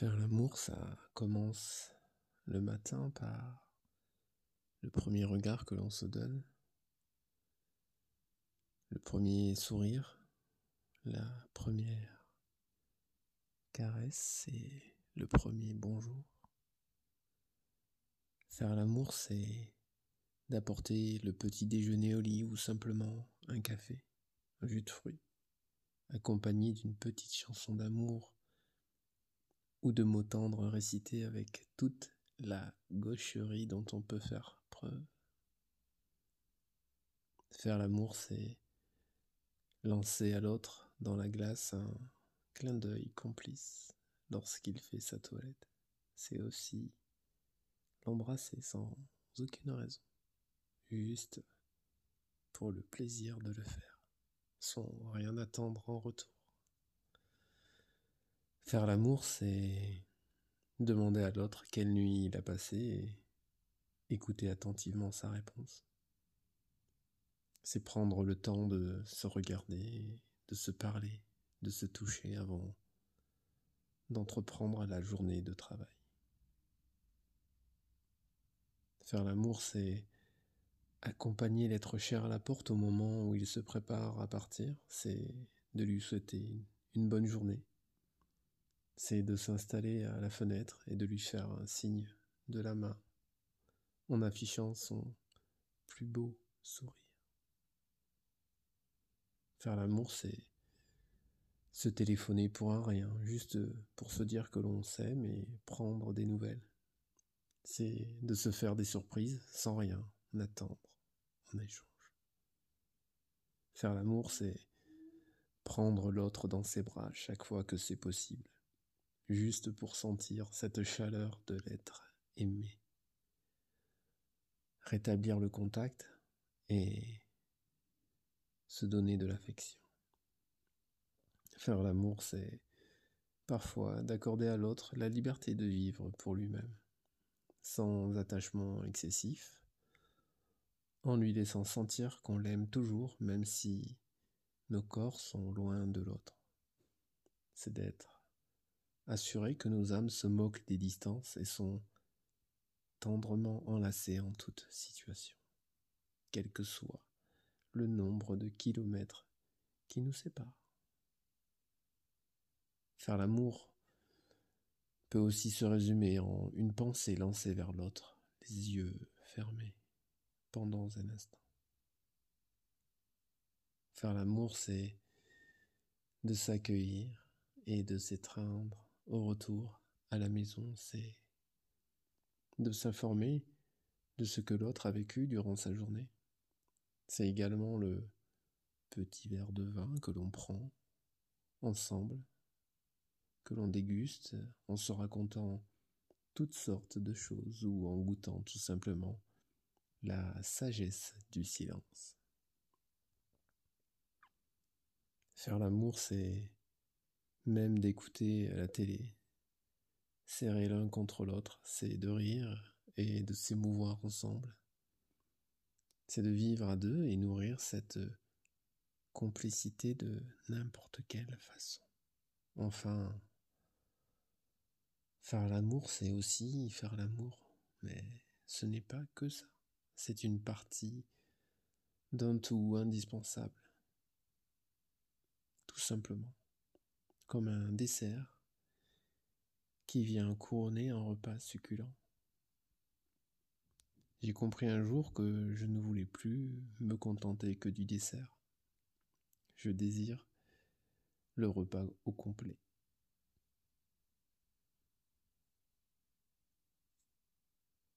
Faire l'amour, ça commence le matin par le premier regard que l'on se donne, le premier sourire, la première caresse et le premier bonjour. Faire l'amour, c'est d'apporter le petit déjeuner au lit ou simplement un café, un jus de fruits, accompagné d'une petite chanson d'amour ou de mots tendres récités avec toute la gaucherie dont on peut faire preuve. Faire l'amour, c'est lancer à l'autre dans la glace un clin d'œil complice lorsqu'il fait sa toilette. C'est aussi l'embrasser sans aucune raison, juste pour le plaisir de le faire, sans rien attendre en retour. Faire l'amour, c'est demander à l'autre quelle nuit il a passé et écouter attentivement sa réponse. C'est prendre le temps de se regarder, de se parler, de se toucher avant d'entreprendre la journée de travail. Faire l'amour, c'est accompagner l'être cher à la porte au moment où il se prépare à partir, c'est de lui souhaiter une bonne journée, c'est de s'installer à la fenêtre et de lui faire un signe de la main en affichant son plus beau sourire. Faire l'amour, c'est se téléphoner pour un rien, juste pour se dire que l'on s'aime et prendre des nouvelles. C'est de se faire des surprises sans rien attendre en échange. Faire l'amour, c'est prendre l'autre dans ses bras chaque fois que c'est possible juste pour sentir cette chaleur de l'être aimé. Rétablir le contact et se donner de l'affection. Faire l'amour, c'est parfois d'accorder à l'autre la liberté de vivre pour lui-même, sans attachement excessif, en lui laissant sentir qu'on l'aime toujours, même si nos corps sont loin de l'autre. C'est d'être assurer que nos âmes se moquent des distances et sont tendrement enlacées en toute situation, quel que soit le nombre de kilomètres qui nous séparent. Faire l'amour peut aussi se résumer en une pensée lancée vers l'autre, les yeux fermés pendant un instant. Faire l'amour, c'est de s'accueillir et de s'étreindre au retour à la maison, c'est de s'informer de ce que l'autre a vécu durant sa journée. C'est également le petit verre de vin que l'on prend ensemble, que l'on déguste en se racontant toutes sortes de choses ou en goûtant tout simplement la sagesse du silence. Faire l'amour, c'est même d'écouter la télé. Serrer l'un contre l'autre, c'est de rire et de s'émouvoir ensemble. C'est de vivre à deux et nourrir cette complicité de n'importe quelle façon. Enfin, faire l'amour, c'est aussi faire l'amour, mais ce n'est pas que ça. C'est une partie d'un tout indispensable. Tout simplement comme un dessert qui vient couronner un repas succulent. J'ai compris un jour que je ne voulais plus me contenter que du dessert. Je désire le repas au complet.